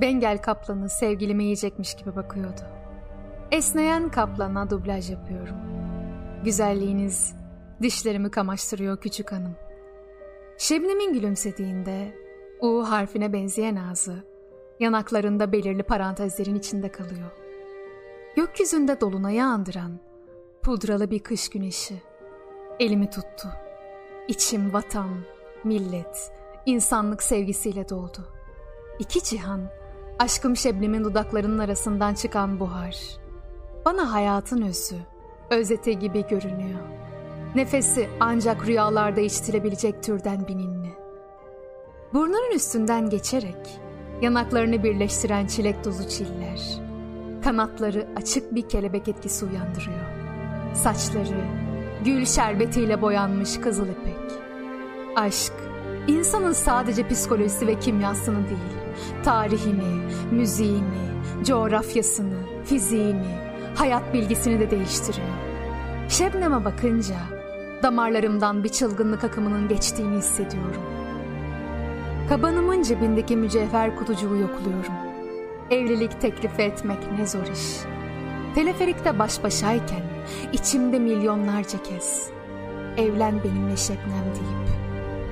Bengel kaplanı sevgilime yiyecekmiş gibi bakıyordu. Esneyen kaplana dublaj yapıyorum. Güzelliğiniz dişlerimi kamaştırıyor küçük hanım. Şebnem'in gülümsediğinde U harfine benzeyen ağzı yanaklarında belirli parantezlerin içinde kalıyor. Gökyüzünde dolunayı andıran pudralı bir kış güneşi elimi tuttu. İçim vatan, millet, insanlık sevgisiyle doldu. İki cihan, aşkım Şebnem'in dudaklarının arasından çıkan buhar. Bana hayatın özü, özeti gibi görünüyor. Nefesi ancak rüyalarda içtirebilecek türden bininli. Burnunun üstünden geçerek yanaklarını birleştiren çilek dozu çiller. Kanatları açık bir kelebek etkisi uyandırıyor. Saçları gül şerbetiyle boyanmış kızıl ipek. Aşk, insanın sadece psikolojisi ve kimyasını değil, tarihini, müziğini, coğrafyasını, fiziğini, hayat bilgisini de değiştiriyor. Şebnem'e bakınca damarlarımdan bir çılgınlık akımının geçtiğini hissediyorum. Kabanımın cebindeki mücevher kutucuğu yokluyorum. Evlilik teklifi etmek ne zor iş. Teleferikte baş başayken içimde milyonlarca kez evlen benimle Şebnem deyip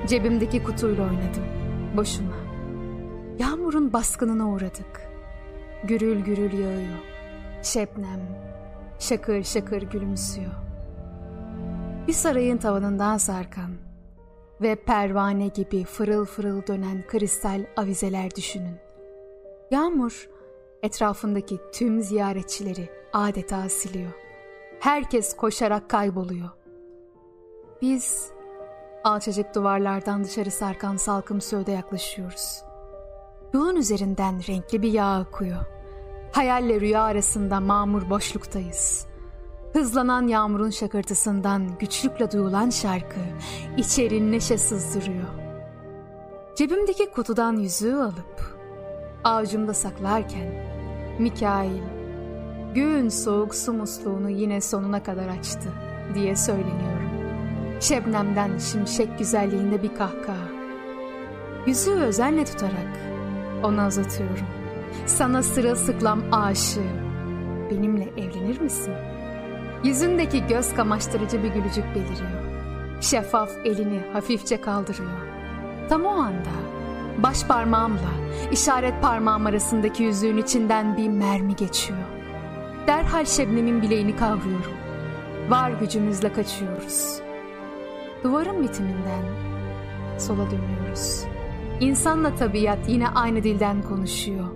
cebimdeki kutuyla oynadım boşuna. Yağmurun baskınına uğradık. Gürül gürül yağıyor. Şebnem şakır şakır gülümsüyor. Bir sarayın tavanından sarkan ve pervane gibi fırıl fırıl dönen kristal avizeler düşünün. Yağmur etrafındaki tüm ziyaretçileri adeta siliyor. Herkes koşarak kayboluyor. Biz alçacık duvarlardan dışarı sarkan salkım suyda yaklaşıyoruz. Yolun üzerinden renkli bir yağ akıyor. Hayalle rüya arasında mamur boşluktayız. Hızlanan yağmurun şakırtısından güçlükle duyulan şarkı içeri neşe sızdırıyor. Cebimdeki kutudan yüzüğü alıp avucumda saklarken Mikail gün soğuk su musluğunu yine sonuna kadar açtı diye söyleniyorum. Şebnemden şimşek güzelliğinde bir kahkaha. Yüzüğü özenle tutarak ona uzatıyorum. Sana sırılsıklam aşığım. Benimle evlenir misin? Yüzündeki göz kamaştırıcı bir gülücük beliriyor. Şeffaf elini hafifçe kaldırıyor. Tam o anda baş parmağımla işaret parmağım arasındaki yüzüğün içinden bir mermi geçiyor. Derhal Şebnem'in bileğini kavruyorum. Var gücümüzle kaçıyoruz. Duvarın bitiminden sola dönüyoruz. İnsanla tabiat yine aynı dilden konuşuyor.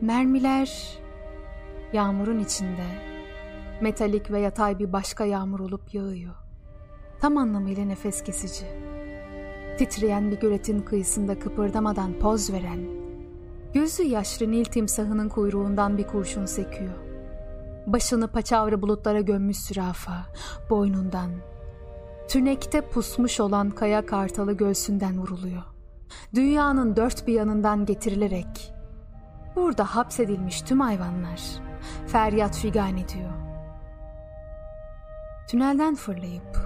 Mermiler yağmurun içinde metalik ve yatay bir başka yağmur olup yağıyor. Tam anlamıyla nefes kesici. Titreyen bir göletin kıyısında kıpırdamadan poz veren, gözü yaşlı Nil timsahının kuyruğundan bir kurşun sekiyor. Başını paçavra bulutlara gömmüş sürafa, boynundan, tünekte pusmuş olan kaya kartalı göğsünden vuruluyor. Dünyanın dört bir yanından getirilerek, burada hapsedilmiş tüm hayvanlar feryat figan ediyor. Tünelden fırlayıp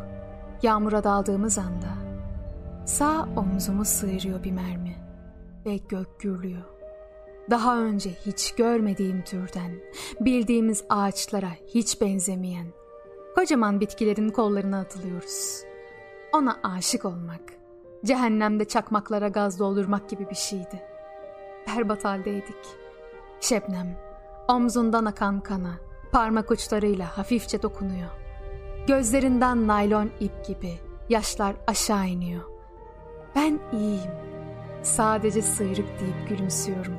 yağmura daldığımız anda sağ omzumu sıyırıyor bir mermi ve gök gürlüyor. Daha önce hiç görmediğim türden, bildiğimiz ağaçlara hiç benzemeyen, kocaman bitkilerin kollarına atılıyoruz. Ona aşık olmak, cehennemde çakmaklara gaz doldurmak gibi bir şeydi. Berbat haldeydik. Şebnem, omzundan akan kana, parmak uçlarıyla hafifçe dokunuyor. Gözlerinden naylon ip gibi yaşlar aşağı iniyor. Ben iyiyim. Sadece sıyrık deyip gülümsüyorum.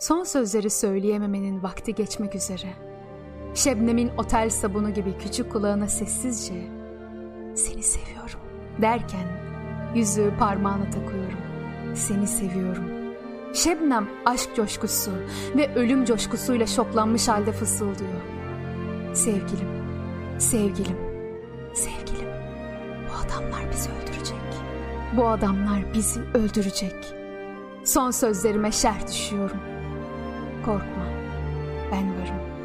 Son sözleri söyleyememenin vakti geçmek üzere. Şebnem'in otel sabunu gibi küçük kulağına sessizce seni seviyorum derken yüzüğü parmağına takıyorum. Seni seviyorum. Şebnem aşk coşkusu ve ölüm coşkusuyla şoklanmış halde fısıldıyor. Sevgilim, sevgilim, sevgilim. Bu adamlar bizi öldürecek. Bu adamlar bizi öldürecek. Son sözlerime şerh düşüyorum. Korkma, ben varım.